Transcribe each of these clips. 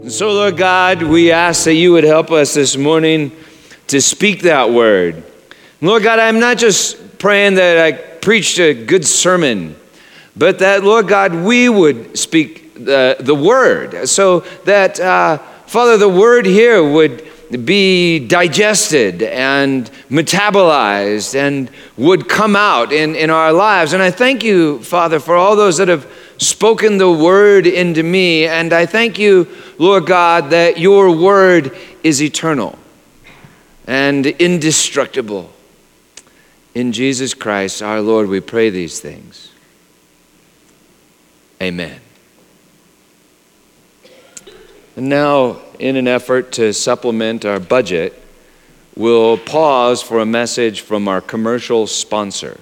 And so, Lord God, we ask that you would help us this morning to speak that word. Lord God, I'm not just praying that I preached a good sermon, but that, Lord God, we would speak the, the word so that, uh, Father, the word here would be digested and metabolized and would come out in, in our lives. And I thank you, Father, for all those that have spoken the word into me. And I thank you, Lord God, that your word is eternal and indestructible. In Jesus Christ, our Lord, we pray these things. Amen. And now, in an effort to supplement our budget, we'll pause for a message from our commercial sponsor.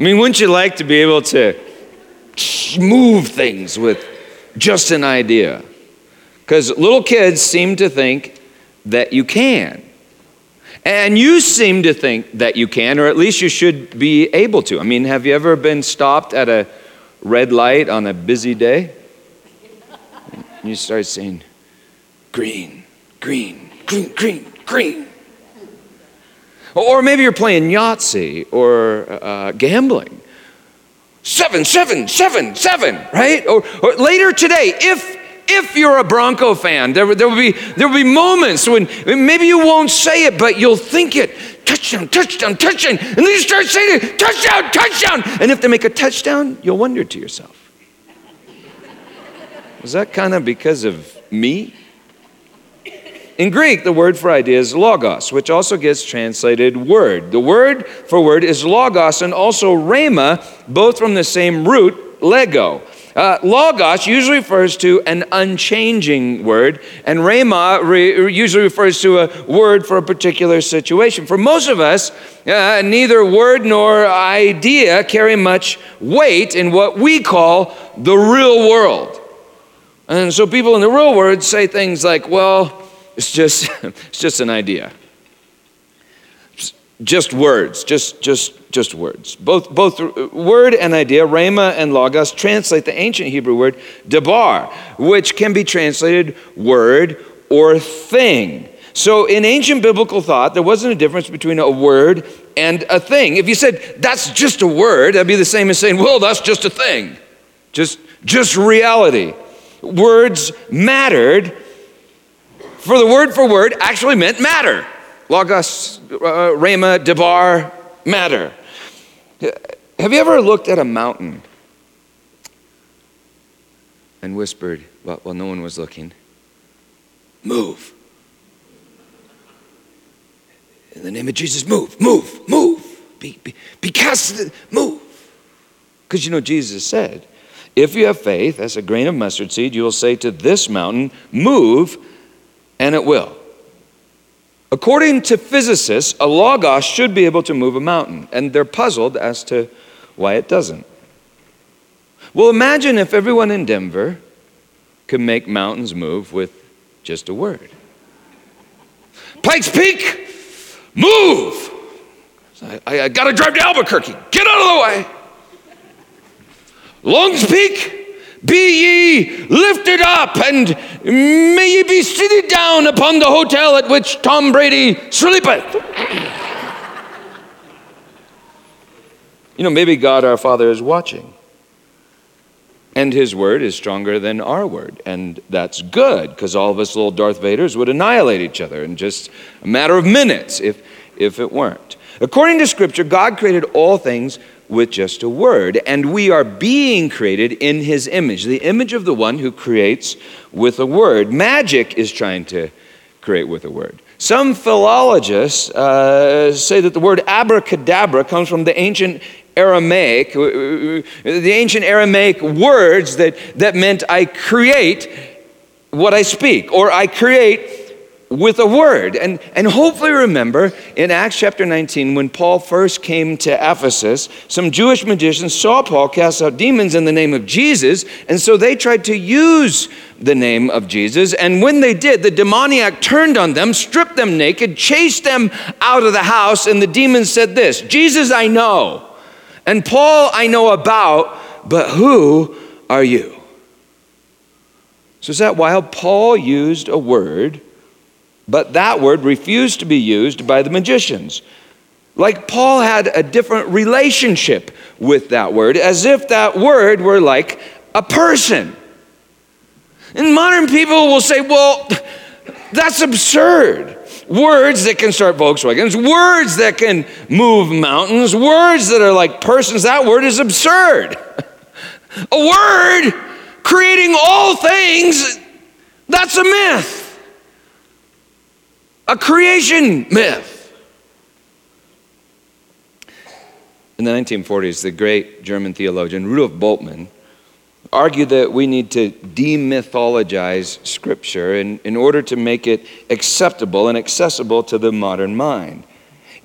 I mean, wouldn't you like to be able to move things with just an idea? Because little kids seem to think that you can. And you seem to think that you can, or at least you should be able to. I mean, have you ever been stopped at a red light on a busy day? And you start saying, green, green, green, green, green. Or maybe you're playing Yahtzee or uh, gambling. Seven, seven, seven, seven, right? Or, or later today, if if you're a Bronco fan, there, there, will be, there will be moments when maybe you won't say it, but you'll think it touchdown, touchdown, touchdown. And then you start saying it touchdown, touchdown. And if they make a touchdown, you'll wonder to yourself, was that kind of because of me? In Greek, the word for idea is logos, which also gets translated word. The word for word is logos and also rhema, both from the same root, lego. Uh, logos usually refers to an unchanging word, and rhema re- usually refers to a word for a particular situation. For most of us, uh, neither word nor idea carry much weight in what we call the real world. And so people in the real world say things like, well, it's just, it's just an idea. Just words, just, just, just words. Both, both word and idea, rhema and logos, translate the ancient Hebrew word debar, which can be translated word or thing. So in ancient biblical thought, there wasn't a difference between a word and a thing. If you said that's just a word, that'd be the same as saying, well, that's just a thing. Just, just reality. Words mattered for the word for word actually meant matter. Logos, uh, Rhema, Debar, matter. Have you ever looked at a mountain and whispered, while, while no one was looking, move? In the name of Jesus, move, move, move. Be, be, be cast, move. Because you know, Jesus said, if you have faith as a grain of mustard seed, you will say to this mountain, move, and it will. According to physicists, a logos should be able to move a mountain, and they're puzzled as to why it doesn't. Well, imagine if everyone in Denver could make mountains move with just a word. Pikes Peak, move! I, I, I got to drive to Albuquerque. Get out of the way. Longs Peak, be ye lifted up, and may ye be seated down upon the hotel at which Tom Brady sleepeth. you know, maybe God our Father is watching. And his word is stronger than our word. And that's good because all of us little Darth Vaders would annihilate each other in just a matter of minutes if, if it weren't. According to Scripture, God created all things with just a word, and we are being created in his image, the image of the one who creates with a word. Magic is trying to create with a word. Some philologists uh, say that the word abracadabra comes from the ancient Aramaic, uh, uh, the ancient Aramaic words that, that meant I create what I speak, or I create with a word. And, and hopefully remember in Acts chapter 19, when Paul first came to Ephesus, some Jewish magicians saw Paul cast out demons in the name of Jesus, and so they tried to use the name of Jesus. And when they did, the demoniac turned on them, stripped them naked, chased them out of the house, and the demons said this Jesus I know, and Paul I know about, but who are you? So is that while Paul used a word but that word refused to be used by the magicians. Like Paul had a different relationship with that word, as if that word were like a person. And modern people will say, well, that's absurd. Words that can start Volkswagens, words that can move mountains, words that are like persons, that word is absurd. a word creating all things, that's a myth a creation myth. In the 1940s, the great German theologian Rudolf Bultmann argued that we need to demythologize Scripture in, in order to make it acceptable and accessible to the modern mind.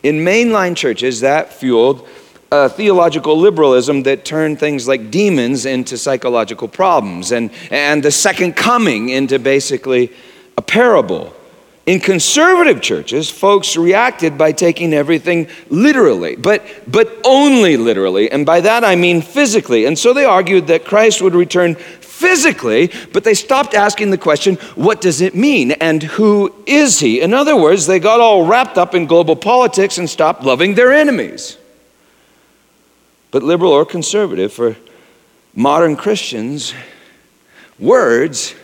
In mainline churches, that fueled a theological liberalism that turned things like demons into psychological problems and, and the second coming into basically a parable. In conservative churches, folks reacted by taking everything literally, but, but only literally. And by that I mean physically. And so they argued that Christ would return physically, but they stopped asking the question, what does it mean and who is he? In other words, they got all wrapped up in global politics and stopped loving their enemies. But liberal or conservative, for modern Christians, words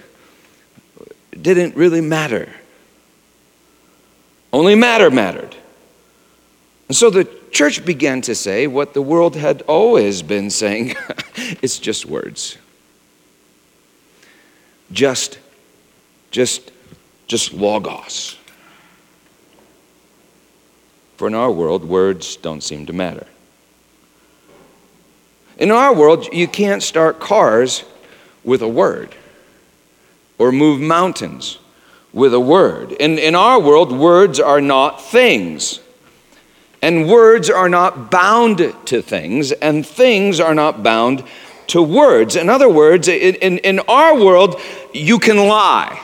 didn't really matter. Only matter mattered. And so the church began to say what the world had always been saying it's just words. Just, just, just logos. For in our world, words don't seem to matter. In our world, you can't start cars with a word or move mountains with a word. In, in our world, words are not things. And words are not bound to things, and things are not bound to words. In other words, in, in, in our world, you can lie.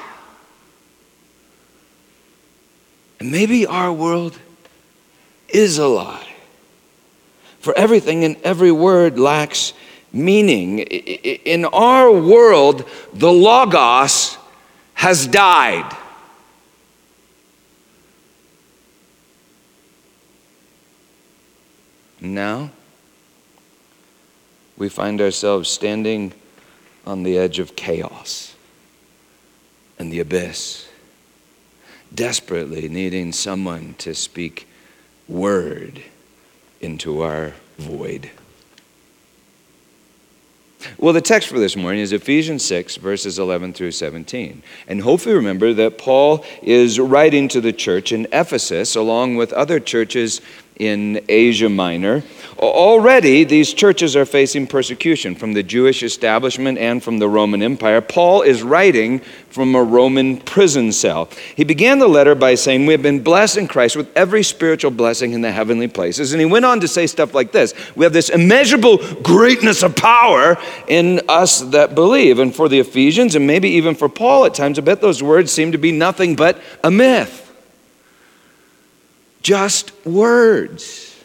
And maybe our world is a lie. For everything and every word lacks meaning. In our world, the Logos has died. Now, we find ourselves standing on the edge of chaos and the abyss, desperately needing someone to speak word into our void. Well, the text for this morning is Ephesians 6, verses 11 through 17. And hopefully, remember that Paul is writing to the church in Ephesus along with other churches in Asia Minor. Already, these churches are facing persecution from the Jewish establishment and from the Roman Empire. Paul is writing from a Roman prison cell. He began the letter by saying, We have been blessed in Christ with every spiritual blessing in the heavenly places. And he went on to say stuff like this We have this immeasurable greatness of power in us that believe. And for the Ephesians, and maybe even for Paul at times, I bet those words seem to be nothing but a myth just words.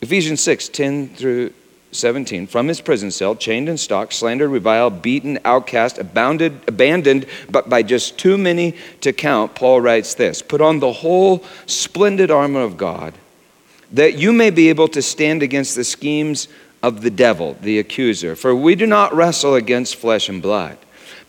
Ephesians 6 10 through 17. From his prison cell, chained in stocks, slandered, reviled, beaten, outcast, abounded, abandoned, but by just too many to count, Paul writes this Put on the whole splendid armor of God, that you may be able to stand against the schemes of the devil, the accuser. For we do not wrestle against flesh and blood,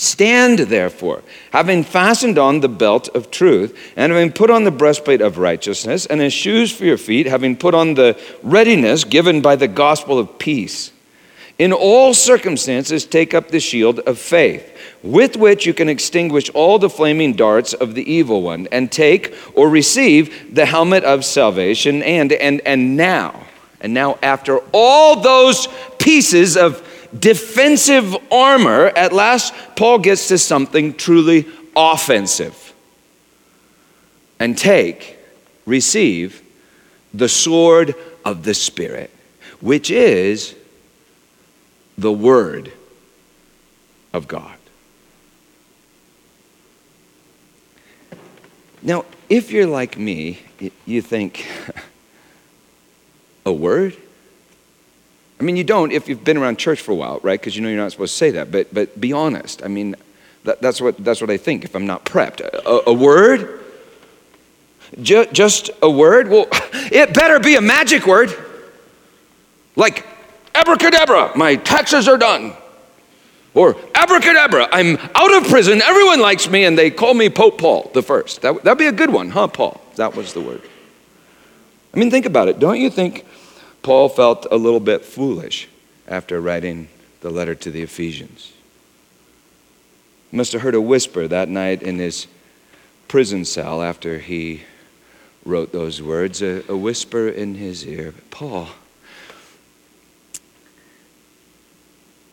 Stand therefore, having fastened on the belt of truth, and having put on the breastplate of righteousness, and as shoes for your feet, having put on the readiness given by the gospel of peace. In all circumstances, take up the shield of faith, with which you can extinguish all the flaming darts of the evil one, and take or receive the helmet of salvation. And, and, and now, and now, after all those pieces of defensive armor, at last Paul gets to something truly offensive. And take, receive the sword of the Spirit, which is the Word of God. Now, if you're like me, you think, a word? I mean, you don't if you've been around church for a while, right? Because you know you're not supposed to say that. But, but be honest. I mean, that, that's, what, that's what I think if I'm not prepped. A, a word? Just, just a word? Well, it better be a magic word. Like, abracadabra, my taxes are done. Or abracadabra, I'm out of prison, everyone likes me, and they call me Pope Paul the first. That, that'd be a good one, huh, Paul? That was the word. I mean, think about it. Don't you think Paul felt a little bit foolish after writing the letter to the Ephesians. He must have heard a whisper that night in his prison cell after he wrote those words, a, a whisper in his ear Paul,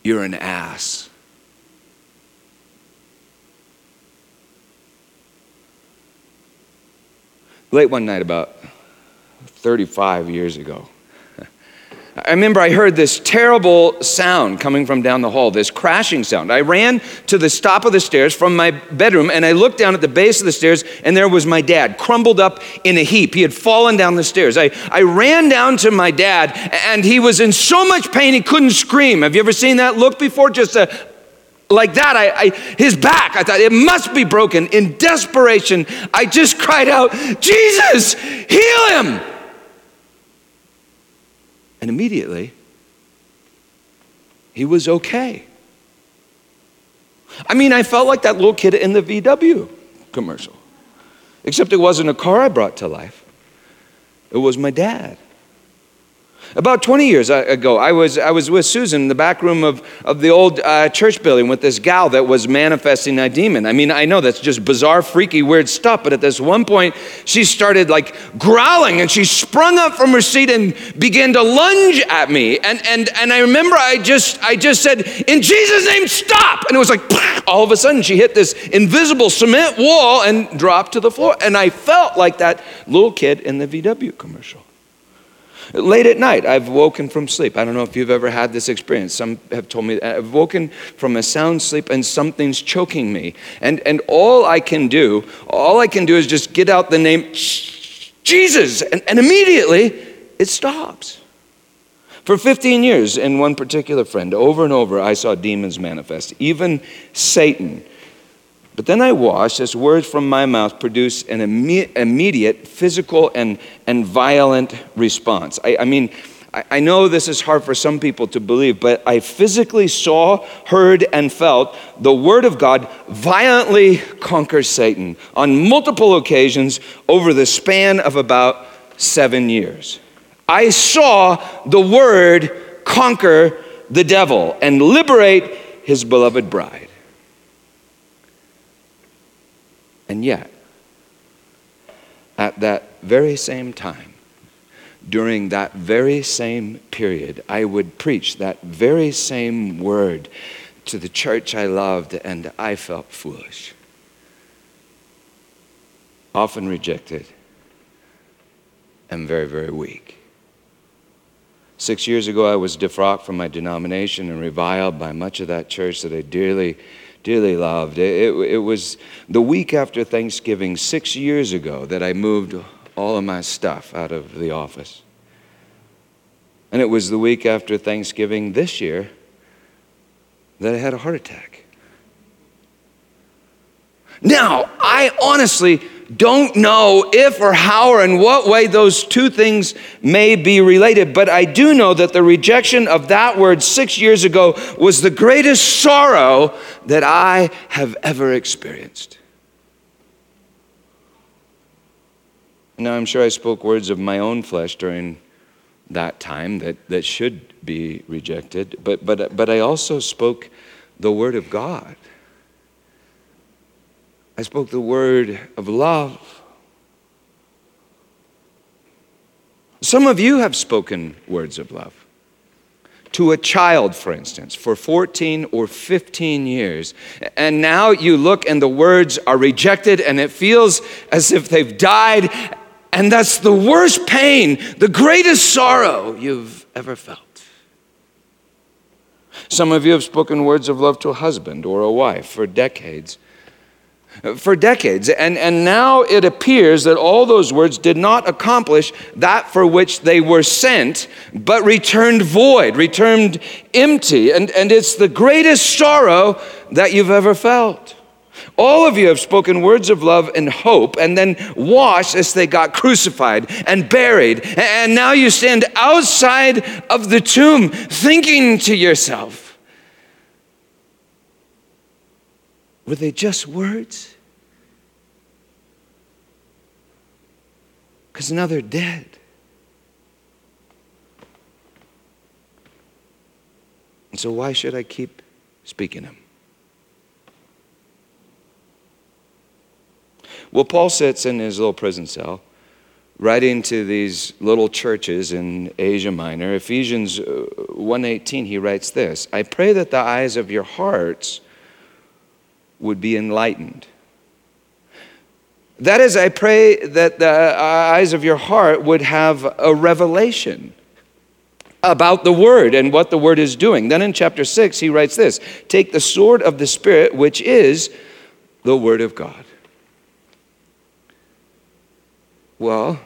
you're an ass. Late one night, about 35 years ago, I remember I heard this terrible sound coming from down the hall, this crashing sound. I ran to the top of the stairs from my bedroom and I looked down at the base of the stairs and there was my dad, crumbled up in a heap. He had fallen down the stairs. I, I ran down to my dad and he was in so much pain he couldn't scream. Have you ever seen that look before? Just a, like that, I, I, his back, I thought it must be broken. In desperation, I just cried out, Jesus, heal him. And immediately, he was okay. I mean, I felt like that little kid in the VW commercial, except it wasn't a car I brought to life, it was my dad. About 20 years ago, I was, I was with Susan in the back room of, of the old uh, church building with this gal that was manifesting a demon. I mean, I know that's just bizarre, freaky, weird stuff, but at this one point, she started like growling and she sprung up from her seat and began to lunge at me. And, and, and I remember I just, I just said, In Jesus' name, stop! And it was like, all of a sudden, she hit this invisible cement wall and dropped to the floor. And I felt like that little kid in the VW commercial. Late at night, I've woken from sleep. I don't know if you've ever had this experience. Some have told me I've woken from a sound sleep and something's choking me. And, and all I can do, all I can do is just get out the name Jesus, and, and immediately it stops. For 15 years, in one particular friend, over and over, I saw demons manifest, even Satan but then I watched as words from my mouth produce an imme- immediate physical and, and violent response. I, I mean, I, I know this is hard for some people to believe, but I physically saw, heard, and felt the Word of God violently conquer Satan on multiple occasions over the span of about seven years. I saw the Word conquer the devil and liberate his beloved bride. And yet, at that very same time, during that very same period, I would preach that very same word to the church I loved, and I felt foolish. Often rejected and very, very weak. Six years ago, I was defrocked from my denomination and reviled by much of that church that I dearly dearly loved. It, it, it, was the week after Thanksgiving, six years ago, that I moved all of my stuff out of the office. And it was the week after Thanksgiving this year that I had a heart attack. Now, I honestly don't know if or how or in what way those two things may be related, but I do know that the rejection of that word six years ago was the greatest sorrow that I have ever experienced. Now, I'm sure I spoke words of my own flesh during that time that, that should be rejected, but, but, but I also spoke the word of God. I spoke the word of love. Some of you have spoken words of love. To a child, for instance, for 14 or 15 years. And now you look and the words are rejected and it feels as if they've died. And that's the worst pain, the greatest sorrow you've ever felt. Some of you have spoken words of love to a husband or a wife for decades for decades. And, and now it appears that all those words did not accomplish that for which they were sent, but returned void, returned empty. And, and it's the greatest sorrow that you've ever felt. All of you have spoken words of love and hope and then washed as they got crucified and buried. And now you stand outside of the tomb thinking to yourself, Were they just words? Because now they're dead. And so, why should I keep speaking them? Well, Paul sits in his little prison cell, writing to these little churches in Asia Minor. Ephesians 1:18, uh, he writes this: "I pray that the eyes of your hearts would be enlightened. That is, I pray that the eyes of your heart would have a revelation about the Word and what the Word is doing. Then in chapter 6, he writes this Take the sword of the Spirit, which is the Word of God. Well,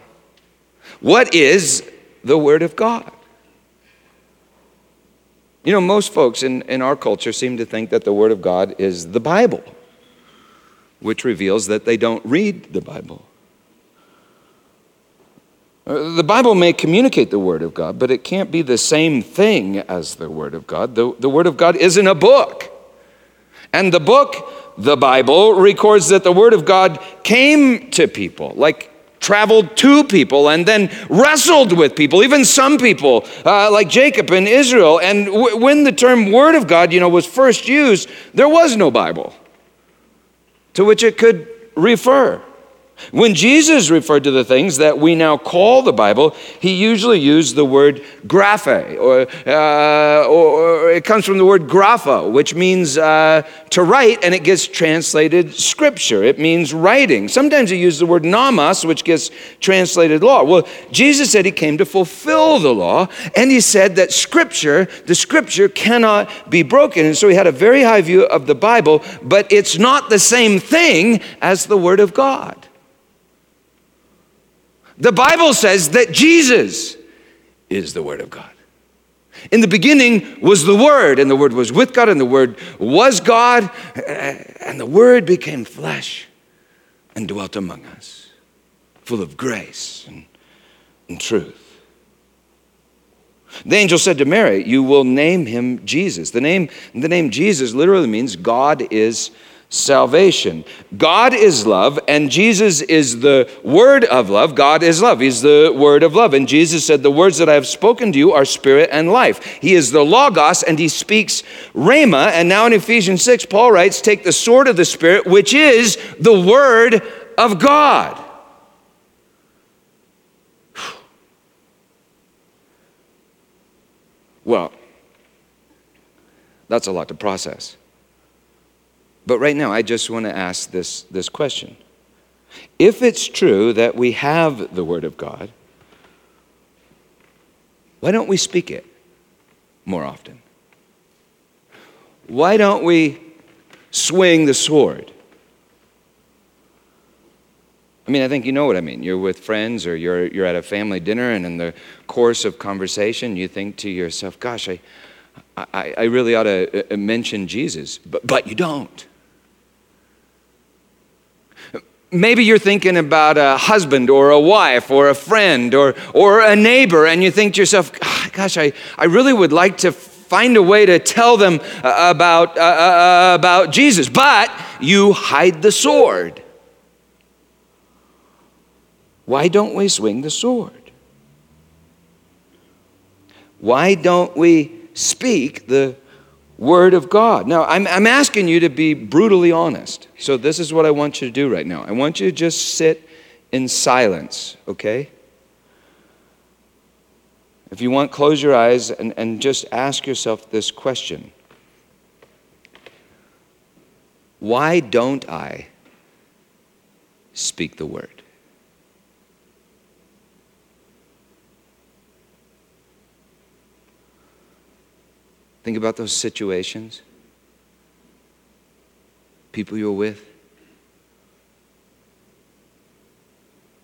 what is the Word of God? You know, most folks in, in our culture seem to think that the Word of God is the Bible, which reveals that they don't read the Bible. Uh, the Bible may communicate the Word of God, but it can't be the same thing as the Word of God. The, the Word of God isn't a book. And the book, the Bible, records that the Word of God came to people, like traveled to people and then wrestled with people, even some people, uh, like Jacob in Israel. And w- when the term Word of God, you know, was first used, there was no Bible to which it could refer. When Jesus referred to the things that we now call the Bible, he usually used the word graphe, or, uh, or, it comes from the word grapho, which means uh, to write, and it gets translated scripture. It means writing. Sometimes he used the word nomos, which gets translated law. Well, Jesus said he came to fulfill the law, and he said that scripture, the scripture cannot be broken. And so he had a very high view of the Bible, but it's not the same thing as the Word of God. The Bible says that Jesus is the Word of God. In the beginning was the Word, and the Word was with God, and the Word was God, eh, and the Word became flesh and dwelt among us, full of grace and, and truth. The angel said to Mary, You will name him Jesus. The name, the name Jesus literally means God is salvation. God is love, and Jesus is the word of love. God is love. He's the word of love. And Jesus said, The words that I have spoken to you are spirit and life. He is the Logos, and he speaks Rhema. And now in Ephesians 6, Paul writes, Take the sword of the Spirit, which is the word of God. Well, that's a lot to process. But right now, I just want to ask this, this question. If it's true that we have the Word of God, why don't we speak it more often? Why don't we swing the sword? I mean, I think you know what I mean. You're with friends or you're, you're at a family dinner, and in the course of conversation, you think to yourself, gosh, I, I, I really ought to uh, mention Jesus, but, but you don't. Maybe you're thinking about a husband or a wife or a friend or, or a neighbor, and you think to yourself, ah, gosh, I, I really would like to find a way to tell them uh, about, uh, uh, about Jesus, but you hide the sword. Why don't we swing the sword? Why don't we speak the Word of God. Now, I'm, I'm asking you to be brutally honest. So, this is what I want you to do right now. I want you to just sit in silence, okay? If you want, close your eyes and, and just ask yourself this question Why don't I speak the Word? Think about those situations, people you're with.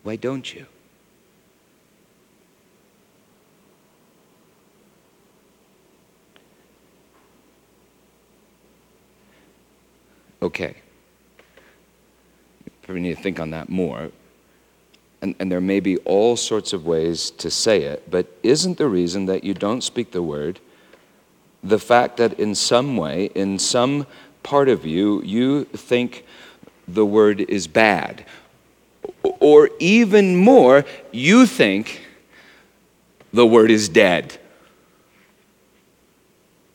Why don't you? Okay. Probably need to think on that more. And, and there may be all sorts of ways to say it, but isn't the reason that you don't speak the word the fact that in some way, in some part of you, you think the word is bad. Or even more, you think the word is dead.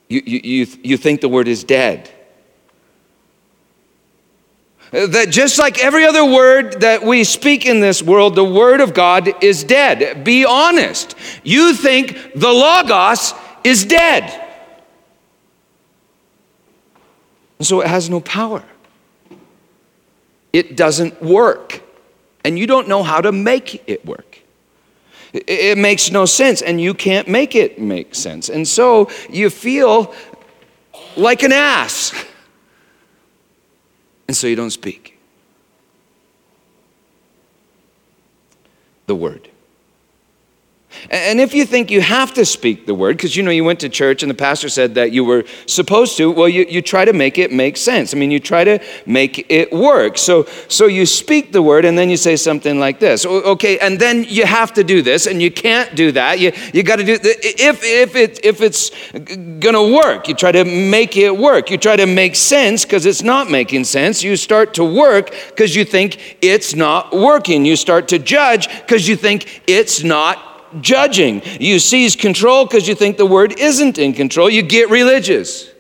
You, you, you, you think the word is dead. That just like every other word that we speak in this world, the word of God is dead. Be honest. You think the Logos is dead. And so it has no power. It doesn't work. And you don't know how to make it work. It makes no sense, and you can't make it make sense. And so you feel like an ass. And so you don't speak. The word. And if you think you have to speak the word, because you know you went to church and the pastor said that you were supposed to, well, you, you try to make it make sense. I mean, you try to make it work. So, so you speak the word and then you say something like this. Okay, and then you have to do this and you can't do that. You, you got to do, if, if, it, if it's going to work, you try to make it work. You try to make sense because it's not making sense. You start to work because you think it's not working. You start to judge because you think it's not judging. You seize control because you think the word isn't in control. You get religious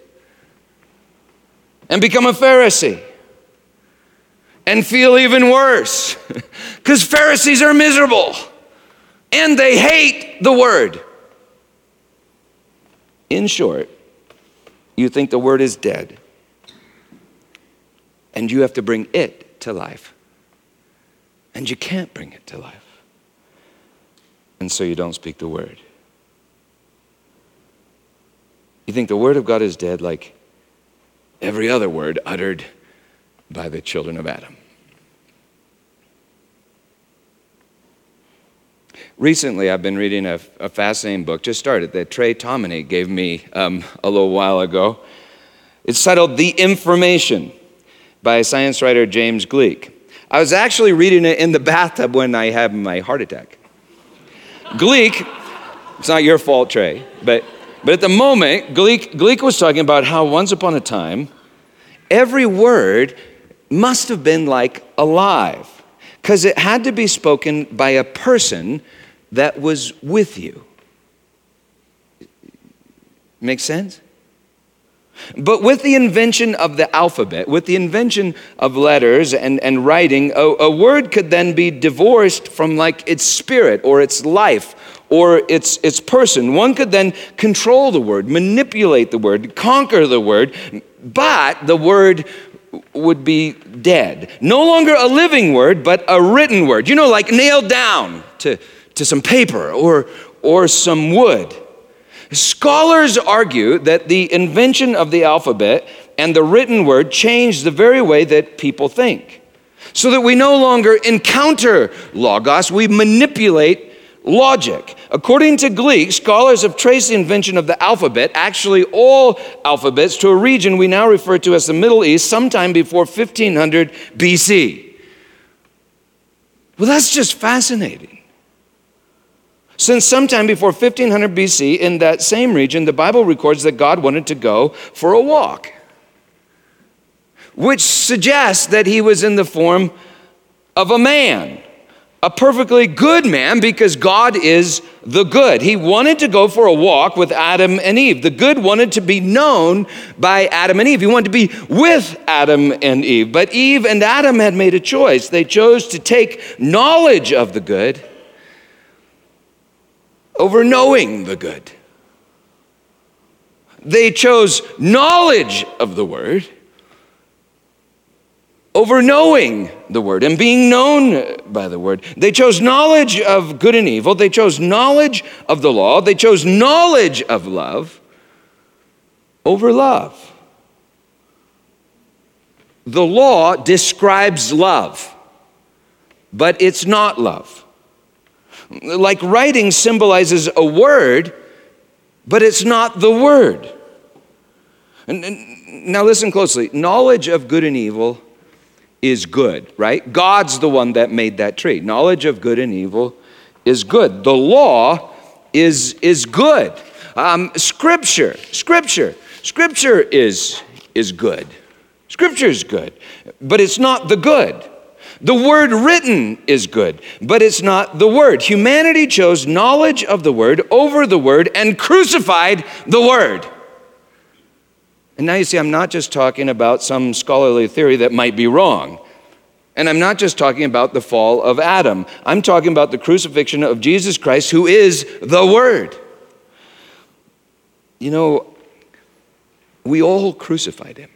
and become a Pharisee and feel even worse because Pharisees are miserable and they hate the word. In short, you think the word is dead and you have to bring it to life. And you can't bring it to life and so you don't speak the word. You think the word of God is dead like every other word uttered by the children of Adam. Recently, I've been reading a, a fascinating book, just started, that Trey Tomine gave me um, a little while ago. It's titled The Information by science writer James Gleick. I was actually reading it in the bathtub when I had my heart attack. Gleick, it's not your fault, Trey, but, but at the moment, Gleek, Gleick was talking about how once upon a time, every word must have been like alive because it had to be spoken by a person that was with you. Make sense? But with the invention of the alphabet, with the invention of letters and, and writing, a, a word could then be divorced from like its spirit or its life or its, its person. One could then control the word, manipulate the word, conquer the word, but the word would be dead. No longer a living word, but a written word. You know, like nailed down to, to some paper or, or some wood. Scholars argue that the invention of the alphabet and the written word changed the very way that people think. so that we no longer encounter logos, we manipulate logic. According to Gleick, scholars have traced the invention of the alphabet, actually all alphabets, to a region we now refer to as the Middle East, sometime before 1500 BC. Well, that's just fascinating. Since sometime before 1500 BC, in that same region, the Bible records that God wanted to go for a walk, which suggests that he was in the form of a man, a perfectly good man, because God is the good. He wanted to go for a walk with Adam and Eve. The good wanted to be known by Adam and Eve. He wanted to be with Adam and Eve. But Eve and Adam had made a choice. They chose to take knowledge of the good over knowing the good. They chose knowledge of the word over knowing the word and being known by the word. They chose knowledge of good and evil. They chose knowledge of the law. They chose knowledge of love over love. The law describes love, but it's not love. Like writing symbolizes a word, but it's not the word. Now listen closely. Knowledge of good and evil is good, right? God's the one that made that tree. Knowledge of good and evil is good. The law is, is good. Um, scripture, scripture, scripture is, is good. Scripture is good, but it's not the good. The word written is good, but it's not the word. Humanity chose knowledge of the word over the word and crucified the word. And now you see, I'm not just talking about some scholarly theory that might be wrong. And I'm not just talking about the fall of Adam. I'm talking about the crucifixion of Jesus Christ, who is the Word. You know, we all crucified him.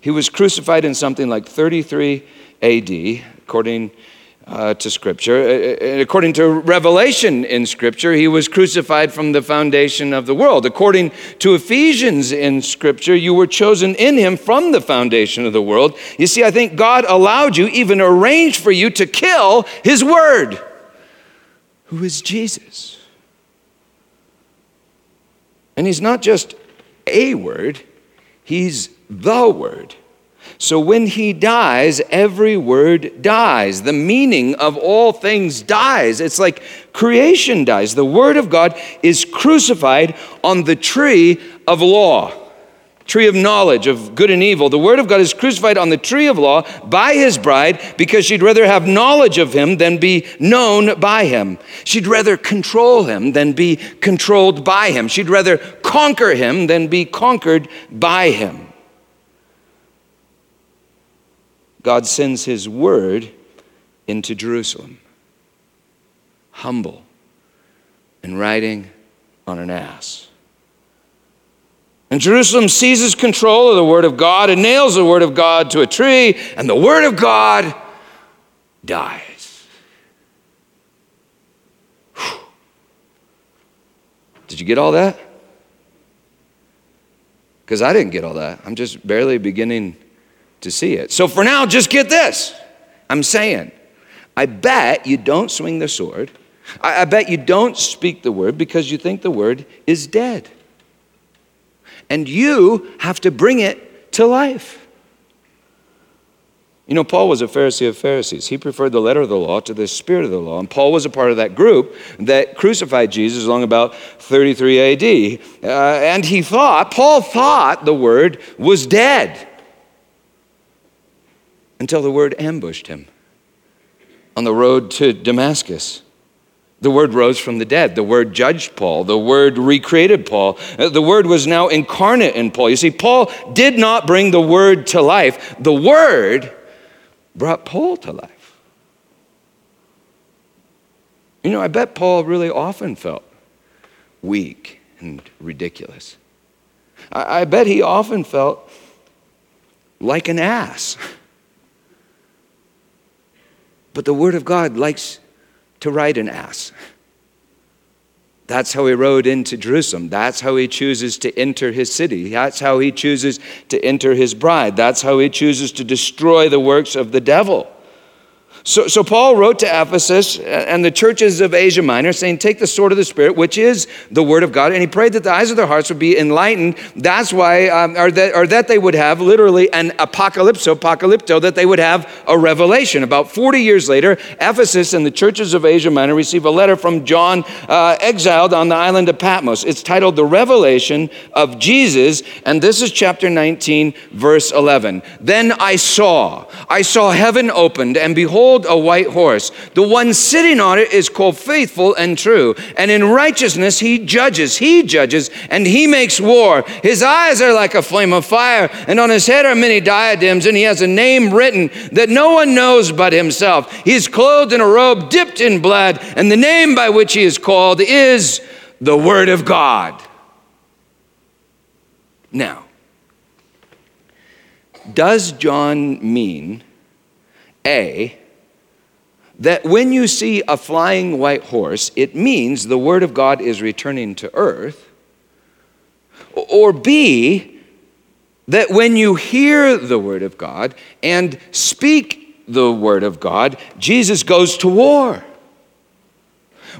He was crucified in something like 33 AD, according uh, to Scripture. Uh, uh, according to revelation in Scripture, he was crucified from the foundation of the world. According to Ephesians in Scripture, you were chosen in him from the foundation of the world. You see, I think God allowed you, even arranged for you to kill his word, who is Jesus. And he's not just a word, he's the word. So when he dies, every word dies. The meaning of all things dies. It's like creation dies. The word of God is crucified on the tree of law, tree of knowledge of good and evil. The word of God is crucified on the tree of law by his bride because she'd rather have knowledge of him than be known by him. She'd rather control him than be controlled by him. She'd rather conquer him than be conquered by him. God sends his word into Jerusalem, humble and riding on an ass. And Jerusalem seizes control of the word of God and nails the word of God to a tree, and the word of God dies. Whew. Did you get all that? Because I didn't get all that. I'm just barely beginning to see it. So for now, just get this. I'm saying, I bet you don't swing the sword. I, I bet you don't speak the word because you think the word is dead. And you have to bring it to life. You know, Paul was a Pharisee of Pharisees. He preferred the letter of the law to the spirit of the law. And Paul was a part of that group that crucified Jesus along about 33 AD. Uh, and he thought, Paul thought the word was dead until the word ambushed him on the road to Damascus. The word rose from the dead. The word judged Paul. The word recreated Paul. Uh, the word was now incarnate in Paul. You see, Paul did not bring the word to life, the word brought Paul to life. You know, I bet Paul really often felt weak and ridiculous. I, I bet he often felt like an ass. But the Word of God likes to ride an ass. That's how he rode into Jerusalem. That's how he chooses to enter his city. That's how he chooses to enter his bride. That's how he chooses to destroy the works of the devil. So, so Paul wrote to Ephesus and the churches of Asia Minor saying, Take the sword of the Spirit, which is the word of God. And he prayed that the eyes of their hearts would be enlightened. That's why, um, or, that, or that they would have literally an apocalypso, apocalypto, that they would have a revelation. About 40 years later, Ephesus and the churches of Asia Minor receive a letter from John, uh, exiled on the island of Patmos. It's titled The Revelation of Jesus. And this is chapter 19, verse 11. Then I saw, I saw heaven opened, and behold, behold a white horse. The one sitting on it is called faithful and true. And in righteousness he judges, he judges, and he makes war. His eyes are like a flame of fire, and on his head are many diadems, and he has a name written that no one knows but himself. He is clothed in a robe dipped in blood, and the name by which he is called is the Word of God. Now, does John mean A, that when you see a flying white horse, it means the Word of God is returning to earth. Or B, that when you hear the Word of God and speak the Word of God, Jesus goes to war.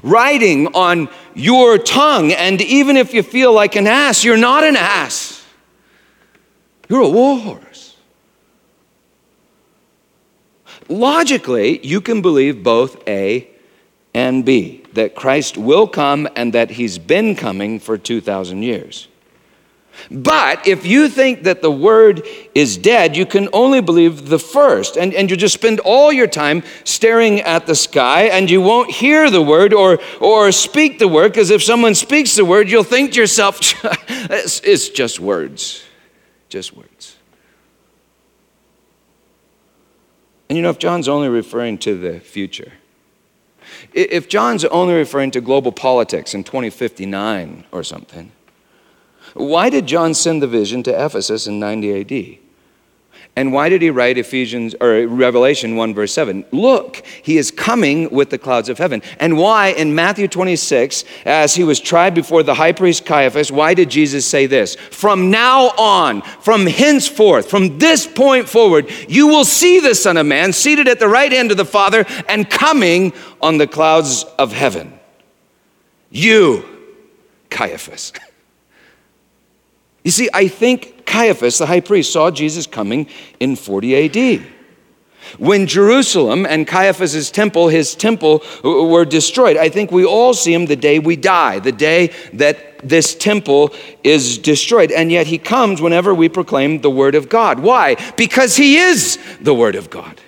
Riding on your tongue, and even if you feel like an ass, you're not an ass. You're a war horse logically, you can believe both A and B that Christ will come and that he's been coming for 2,000 years. But if you think that the word is dead, you can only believe the first. And, and you just spend all your time staring at the sky and you won't hear the word or, or speak the word, because if someone speaks the word, you'll think to yourself, it's, it's just words. Just words. And you know, if John's only referring to the future, if John's only referring to global politics in 2059 or something, why did John send the vision to Ephesus in 90 AD? And why did he write Ephesians or Revelation 1 verse 7? Look, he is coming with the clouds of heaven. And why in Matthew 26, as he was tried before the high priest Caiaphas, why did Jesus say this? From now on, from henceforth, from this point forward, you will see the Son of Man seated at the right hand of the Father and coming on the clouds of heaven. You, Caiaphas. You see, I think Caiaphas, the high priest, saw Jesus coming in 40 AD. When Jerusalem and Caiaphas's temple, his temple, were destroyed, I think we all see him the day we die, the day that this temple is destroyed. And yet he comes whenever we proclaim the word of God. Why? Because he is the word of God.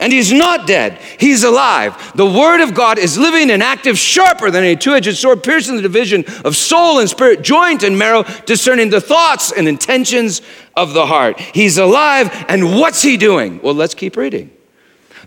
And he's not dead, he's alive. The word of God is living and active, sharper than a two edged sword, piercing the division of soul and spirit, joint and marrow, discerning the thoughts and intentions of the heart. He's alive, and what's he doing? Well, let's keep reading.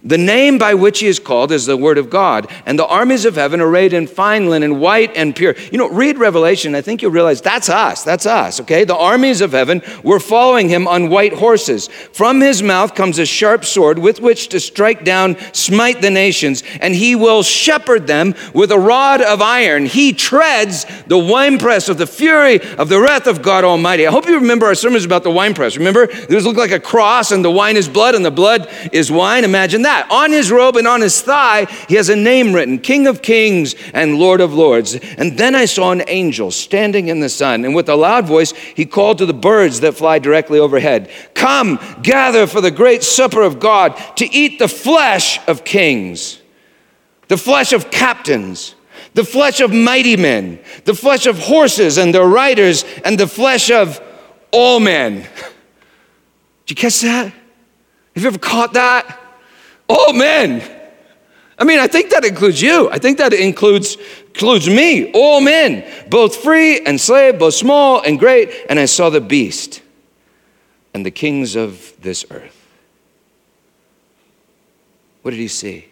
The name by which he is called is the Word of God, and the armies of heaven arrayed in fine linen, white and pure. You know, read Revelation, I think you'll realize that's us. That's us, okay? The armies of heaven were following him on white horses. From his mouth comes a sharp sword with which to strike down, smite the nations, and he will shepherd them with a rod of iron. He treads the winepress of the fury of the wrath of God Almighty. I hope you remember our sermons about the winepress. Remember, this looked like a cross, and the wine is blood, and the blood is wine. Imagine that that. On his robe and on his thigh, he has a name written King of Kings and Lord of Lords. And then I saw an angel standing in the sun, and with a loud voice, he called to the birds that fly directly overhead Come, gather for the great supper of God to eat the flesh of kings, the flesh of captains the flesh of mighty men, the flesh of horses and their riders, and the flesh of all men. Did you catch that? Have you ever caught that? All men. I mean, I think that includes you. I think that includes, includes me, all men, both free and slave, both small and great. And I saw the beast and the kings of this earth. What did he see?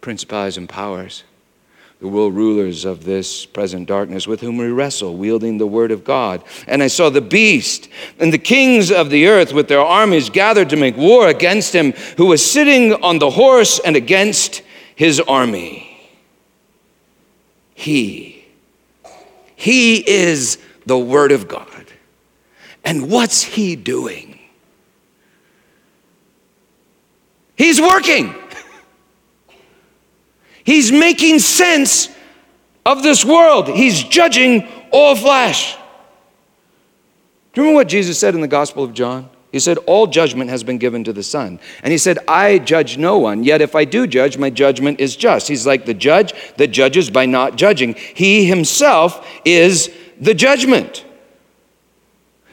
Principalities and powers the world rulers of this present darkness with whom we wrestle, wielding the word of God. And I saw the beast and the kings of the earth with their armies gathered to make war against him who was sitting on the horse and against his army. He. He is the Word of God. And what's He doing? He's working. He's making sense of this world. He's judging all flesh. Do you remember what Jesus said in the Gospel of John? He said, All judgment has been given to the Son. And he said, I judge no one, yet if I do judge, my judgment is just. He's like the judge that judges by not judging. He himself is the judgment.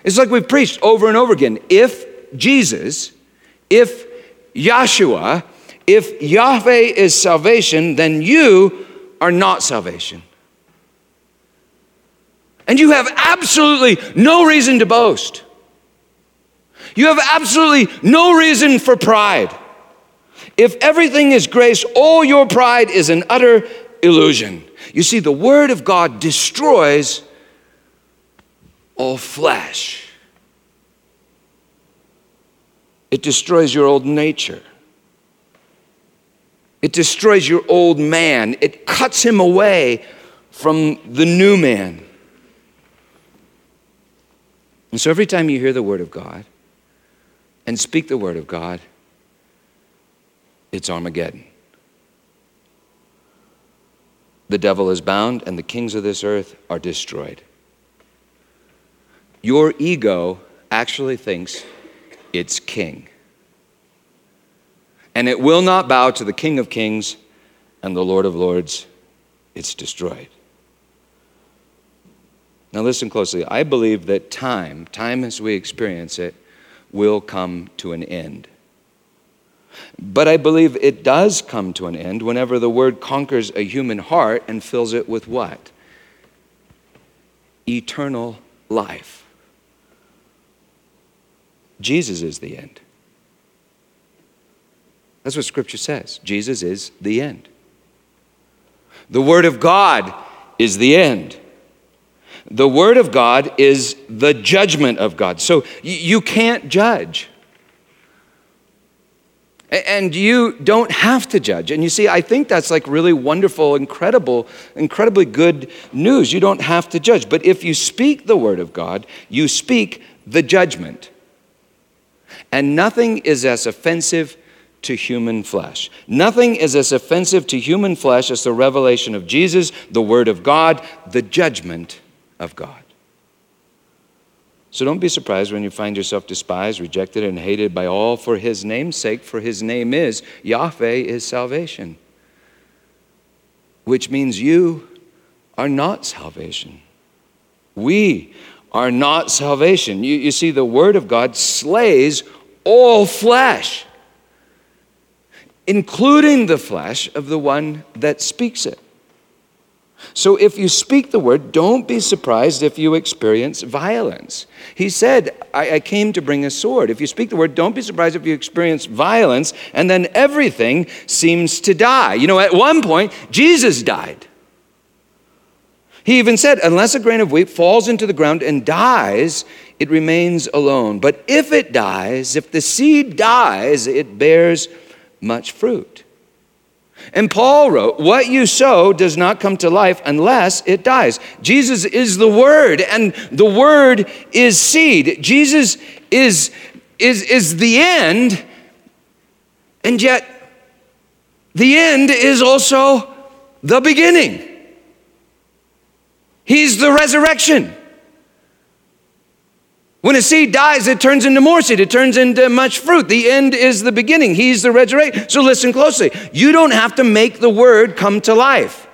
It's like we've preached over and over again. If Jesus, if Yahshua, if Yahweh is salvation, then you are not salvation. And you have absolutely no reason to boast. You have absolutely no reason for pride. If everything is grace, all your pride is an utter illusion. You see, the Word of God destroys all flesh, it destroys your old nature. It destroys your old man. It cuts him away from the new man. And so every time you hear the word of God and speak the word of God, it's Armageddon. The devil is bound and the kings of this earth are destroyed. Your ego actually thinks it's king and it will not bow to the King of Kings and the Lord of Lords. It's destroyed. Now, listen closely. I believe that time, time as we experience it, will come to an end. But I believe it does come to an end whenever the word conquers a human heart and fills it with what? Eternal life. Jesus is the end. That's what Scripture says. Jesus is the end. The Word of God is the end. The Word of God is the judgment of God. So you can't judge. And you don't have to judge. And you see, I think that's like really wonderful, incredible, incredibly good news. You don't have to judge. But if you speak the Word of God, you speak the judgment. And nothing is as offensive to human flesh. Nothing is as offensive to human flesh as the revelation of Jesus, the Word of God, the judgment of God. So don't be surprised when you find yourself despised, rejected, and hated by all for His name's sake, for His name is Yahweh is salvation, which means you are not salvation. We are not salvation. You, you see, the Word of God slays all flesh including the flesh of the one that speaks it. So if you speak the word, don't be surprised if you experience violence. He said, I, I, came to bring a sword. If you speak the word, don't be surprised if you experience violence, and then everything seems to die. You know, at one point, Jesus died. He even said, Unless a grain of wheat falls into the ground and dies, it remains alone. But if it dies, if the seed dies, it bears much fruit. And Paul wrote, What you sow does not come to life unless it dies. Jesus is the Word, and the Word is seed. Jesus is, is, is the end, and yet the end is also the beginning. He's the resurrection. When a seed dies, it turns into more seed. It turns into much fruit. The end is the beginning. He's the resurrection. So listen closely. You don't have to make the word come to life.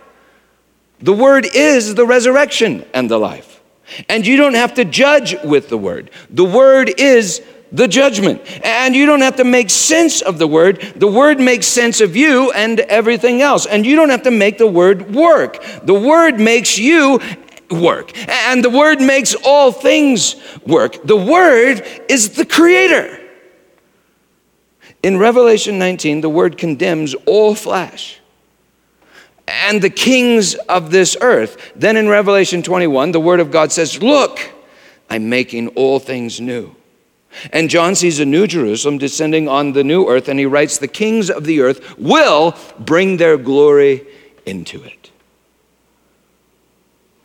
The word is the resurrection and the life. And you don't have to judge with the word. The word is the judgment. And you don't have to make sense of the word. The word makes sense of you and everything else. And you don't have to make the word work. The word makes you work. And the Word makes all things work. The Word is the Creator. In Revelation 19, the Word condemns all flesh and the kings of this earth. Then in Revelation 21, the Word of God says, Look, I'm making all things new. And John sees a new Jerusalem descending on the new earth, and he writes, The kings of the earth will bring their glory into it.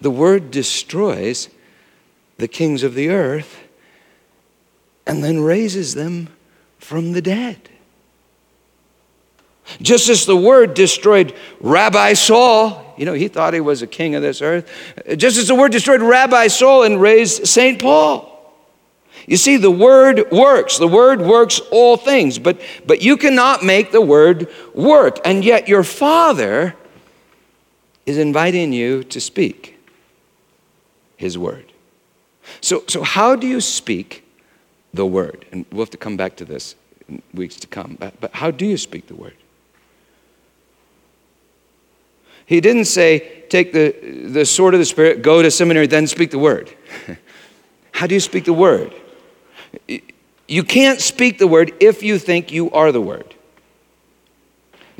The word destroys the kings of the earth and then raises them from the dead. Just as the word destroyed Rabbi Saul, you know, he thought he was a king of this earth. Just as the word destroyed Rabbi Saul and raised St. Paul. You see, the word works. The word works all things, but, but you cannot make the word work. And yet, your father is inviting you to speak his word. So, so how do you speak the word? And we'll have to come back to this in weeks to come. But, but how do you speak the word? He didn't say, take the, the sword of the Spirit, go to seminary, then speak the word. how do you speak the word? You can't speak the word if you think you are the word.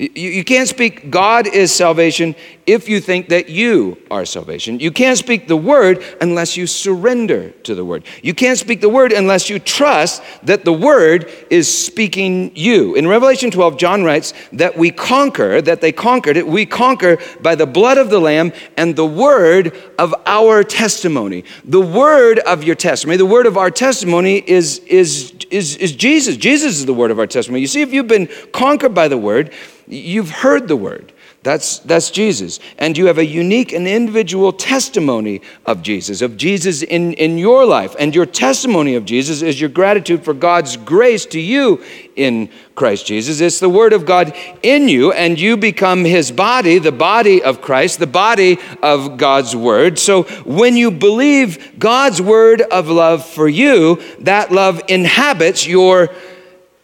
You, can't speak God is salvation if you think that you are salvation. You can't speak the word unless you surrender to the word. You can't speak the word unless you trust that the word is speaking you. In Revelation 12, John writes that we conquer, that they conquered it, we conquer by the blood of the Lamb and the word of our testimony. The word of your testimony, the word of our testimony is, is, is, is Jesus. Jesus is the word of our testimony. You see, if you've been conquered by the word, You've heard the word. That's, that's Jesus. And you have a unique and individual testimony of Jesus, of Jesus in, in your life. And your testimony of Jesus is your gratitude for God's grace to you in Christ Jesus. It's the Word of God in you, and you become His body, the body of Christ, the body of God's Word. So when you believe God's Word of love for you, that love inhabits your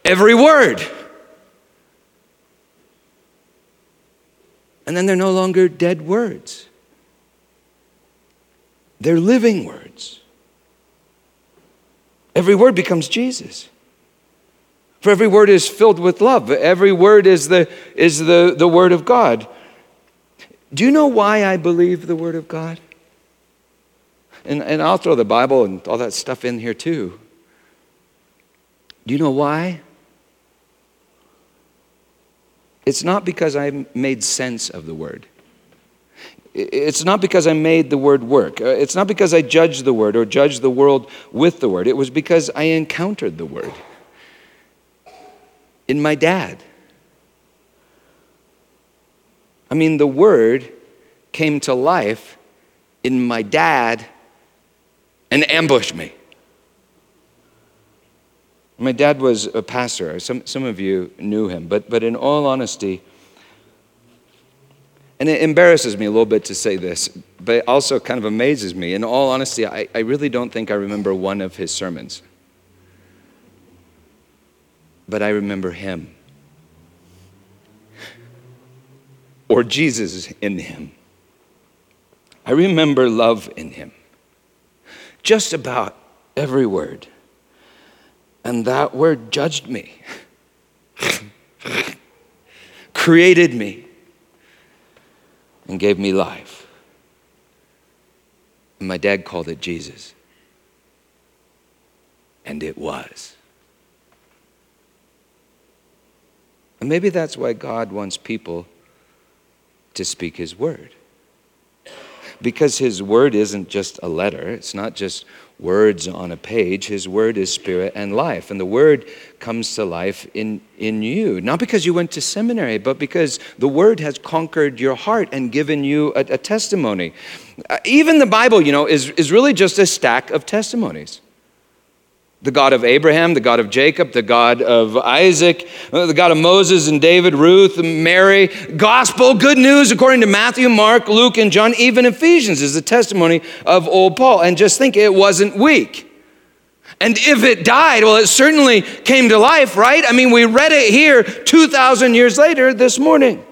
every word. And then they're no longer dead words, they're living words. Every word becomes Jesus. For every word is filled with love. Every word is the, is the, the word of God. Do you know why I believe the word of God? And, and I'll throw the Bible and all that stuff in here too. Do you know why? It's not because I made sense of the word. It's not because I made the word work. Uh, it's not because I judged the word or judged the world with the word. It was because I encountered the word in my dad. I mean, the word came to life in my dad and ambushed me. My dad was a pastor. Some, some of you knew him. But, but in all honesty, and it embarrasses me a little bit to say this, but it also kind of amazes me. In all honesty, I, I really don't think I remember one of his sermons. But I remember him. Or Jesus in him. I remember love in him. Just about every word. And that word judged me, created me, and gave me life. And my dad called it Jesus. And it was. And maybe that's why God wants people to speak His word. Because His word isn't just a letter, it's not just words on a page. His word is spirit and life. And the word comes to life in, in you. Not because you went to seminary, but because the word has conquered your heart and given you a, a testimony. Uh, even the Bible, you know, is, is really just a stack of testimonies the God of Abraham, the God of Jacob, the God of Isaac, uh, the God of Moses and David, Ruth, and Mary. Gospel, good news according to Matthew, Mark, Luke, and John. Even Ephesians is the testimony of old Paul. And just think it wasn't weak. And if it died, well, it certainly came to life, right? I mean, we read it here 2,000 years later this morning.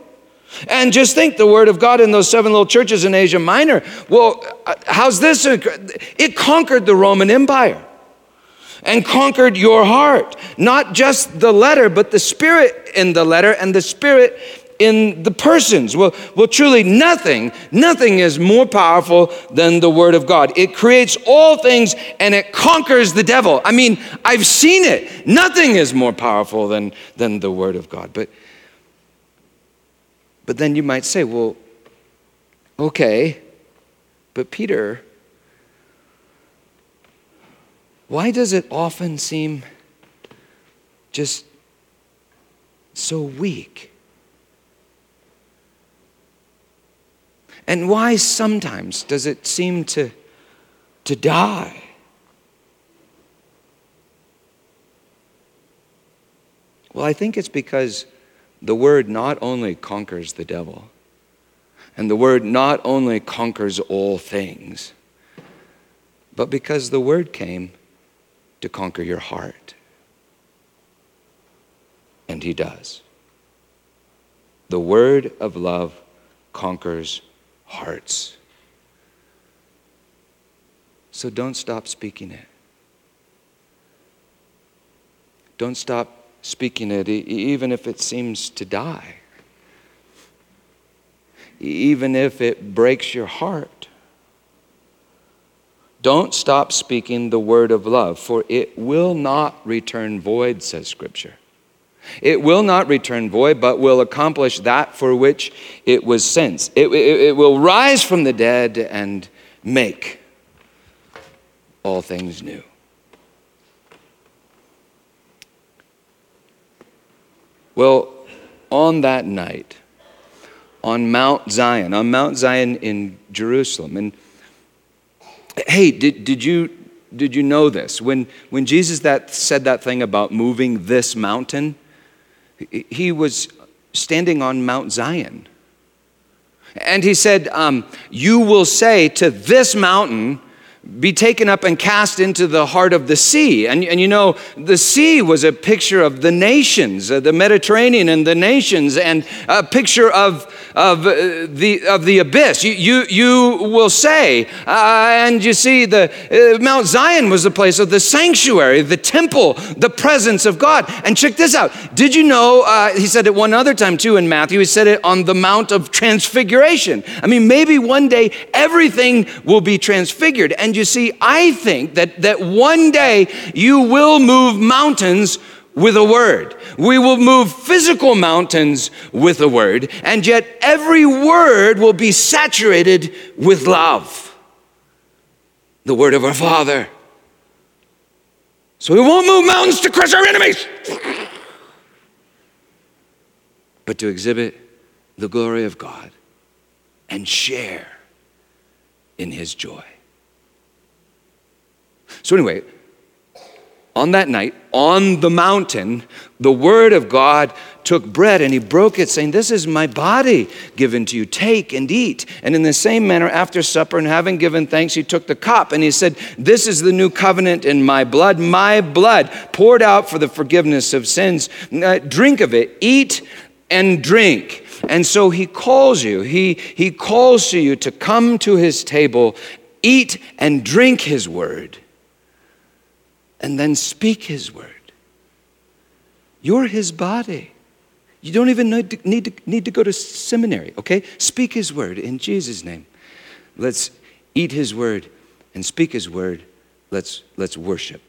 And just think the word of God in those seven little churches in Asia Minor. Well, uh, how's this? It conquered the Roman Empire and conquered your heart. Not just the letter, but the spirit in the letter and the spirit in the persons. Well, well, truly, nothing, nothing is more powerful than the Word of God. It creates all things and it conquers the devil. I mean, I've seen it. Nothing is more powerful than, than the Word of God. But, but then you might say, well, okay, But, Peter, why does it often seem just so weak? And why sometimes does it seem to, to die? Well, I think it's because the word not only conquers the devil, and the word not only conquers all things, but because the word came to conquer your heart. And he does. The word of love conquers hearts. So don't stop speaking it. Don't stop speaking it, even if it seems to die, even if it breaks your heart. Don't stop speaking the word of love, for it will not return void, says Scripture. It will not return void, but will accomplish that for which it was sent. It, it, it, will rise from the dead and make all things new. Well, on that night, on Mount Zion, on Mount Zion in Jerusalem, and hey, did, did you did you know this? When, when Jesus that said that thing about moving this mountain, he was standing on Mount Zion. And he said, um, You will say to this mountain, be taken up and cast into the heart of the sea. And, and you know, the sea was a picture of the nations, uh, the Mediterranean and the nations, and a picture of, of, uh, the, of the abyss. You, you, you will say, uh, and you see, the, uh, Mount Zion was the place of the sanctuary, the temple, the presence of God. And check this out. Did you know, uh, he said it one other time too in Matthew, he said it on the Mount of Transfiguration. I mean, maybe one day everything will be transfigured. And you see, I think that, that one day you will move mountains with a word. We will move physical mountains with a word, and yet every word will be saturated with love. The word of our Father. So we won't move mountains to crush our enemies, but to exhibit the glory of God and share in his joy. So, anyway, on that night, on the mountain, the Word of God took bread and he broke it, saying, This is my body given to you. Take and eat. And in the same manner, after supper and having given thanks, he took the cup and he said, This is the new covenant in my blood, my blood poured out for the forgiveness of sins. Uh, drink of it, eat and drink. And so he calls you, he, he calls to you to come to his table, eat and drink his word and then speak His word. You're His body. You don't even need to, need to, need to go to seminary, okay? Speak His word in Jesus' name. Let's eat His word and speak His word. Let's, let's worship.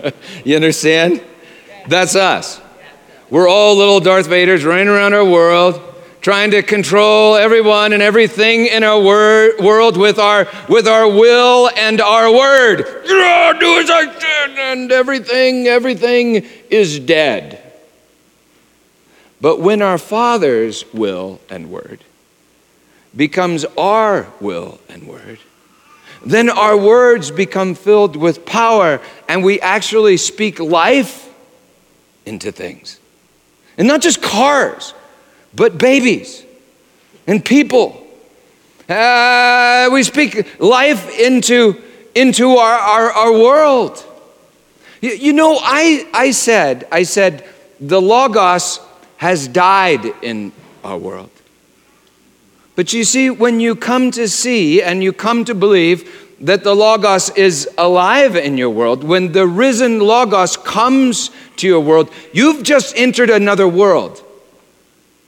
you understand? That's us. We're all little Darth Vaders running around our world, trying to control everyone and everything in our wor- world with our, with our will and our word. do as I said, and everything, everything is dead. But when our Father's will and word becomes our will and word, then our words become filled with power and we actually speak life into things. And not just cars, but babies and people. Uh, we speak life into, into our, our, our world. You, you know, I, I said, I said, the Logos has died in our world. But you see, when you come to see and you come to believe that the Logos is alive in your world, when the risen Logos comes to your world, you've just entered another world.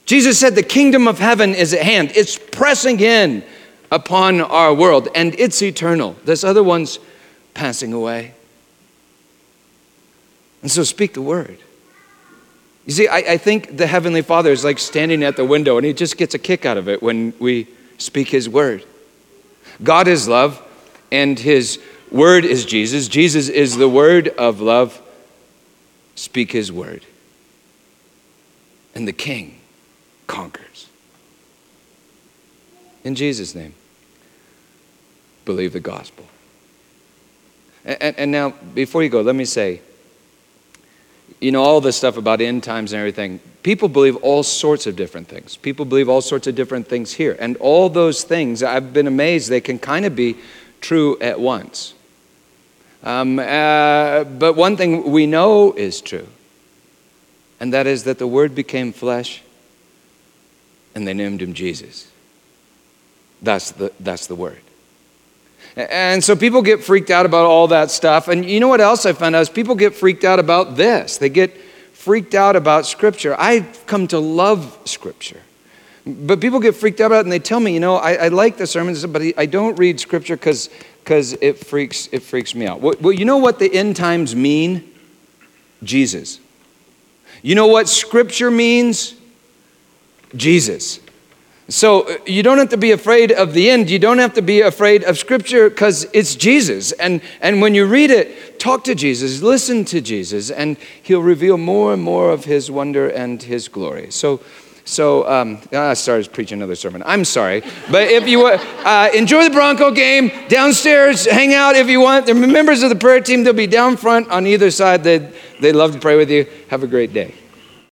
Jesus said, The kingdom of heaven is at hand. It's pressing in upon our world, and it's eternal. This other one's passing away. And so speak the word. You see, I, I, think the Heavenly Father is like standing at the window, and He just gets a kick out of it when we speak His word. God is love, and His word is Jesus. Jesus is the word of love. Speak His word. And the King conquers. In Jesus' name, believe the gospel. And, and, and now, before you go, let me say, you know, all this stuff about end times and everything, people believe all sorts of different things. People believe all sorts of different things here. And all those things, I've been amazed, they can kind of be true at once. Um, uh, but one thing we know is true, and that is that the Word became flesh and they named him Jesus. That's the, that's the Word. And so people get freaked out about all that stuff. And you know what else I found out is people get freaked out about this. They get freaked out about Scripture. I've come to love Scripture. But people get freaked out about it and they tell me, you know, I, I like the sermons, but I don't read Scripture because it freaks, it freaks me out. Well, well, you know what the end times mean? Jesus. You know what Scripture means? Jesus. So uh, you don't have to be afraid of the end. You don't have to be afraid of Scripture because it's Jesus. And, and when you read it, talk to Jesus, listen to Jesus, and He'll reveal more and more of His wonder and His glory. So, so um, I started preaching another sermon. I'm sorry, but if you uh, enjoy the Bronco game downstairs, hang out if you want. The members of the prayer team they'll be down front on either side. They'd, they'd love to pray with you. Have a great day.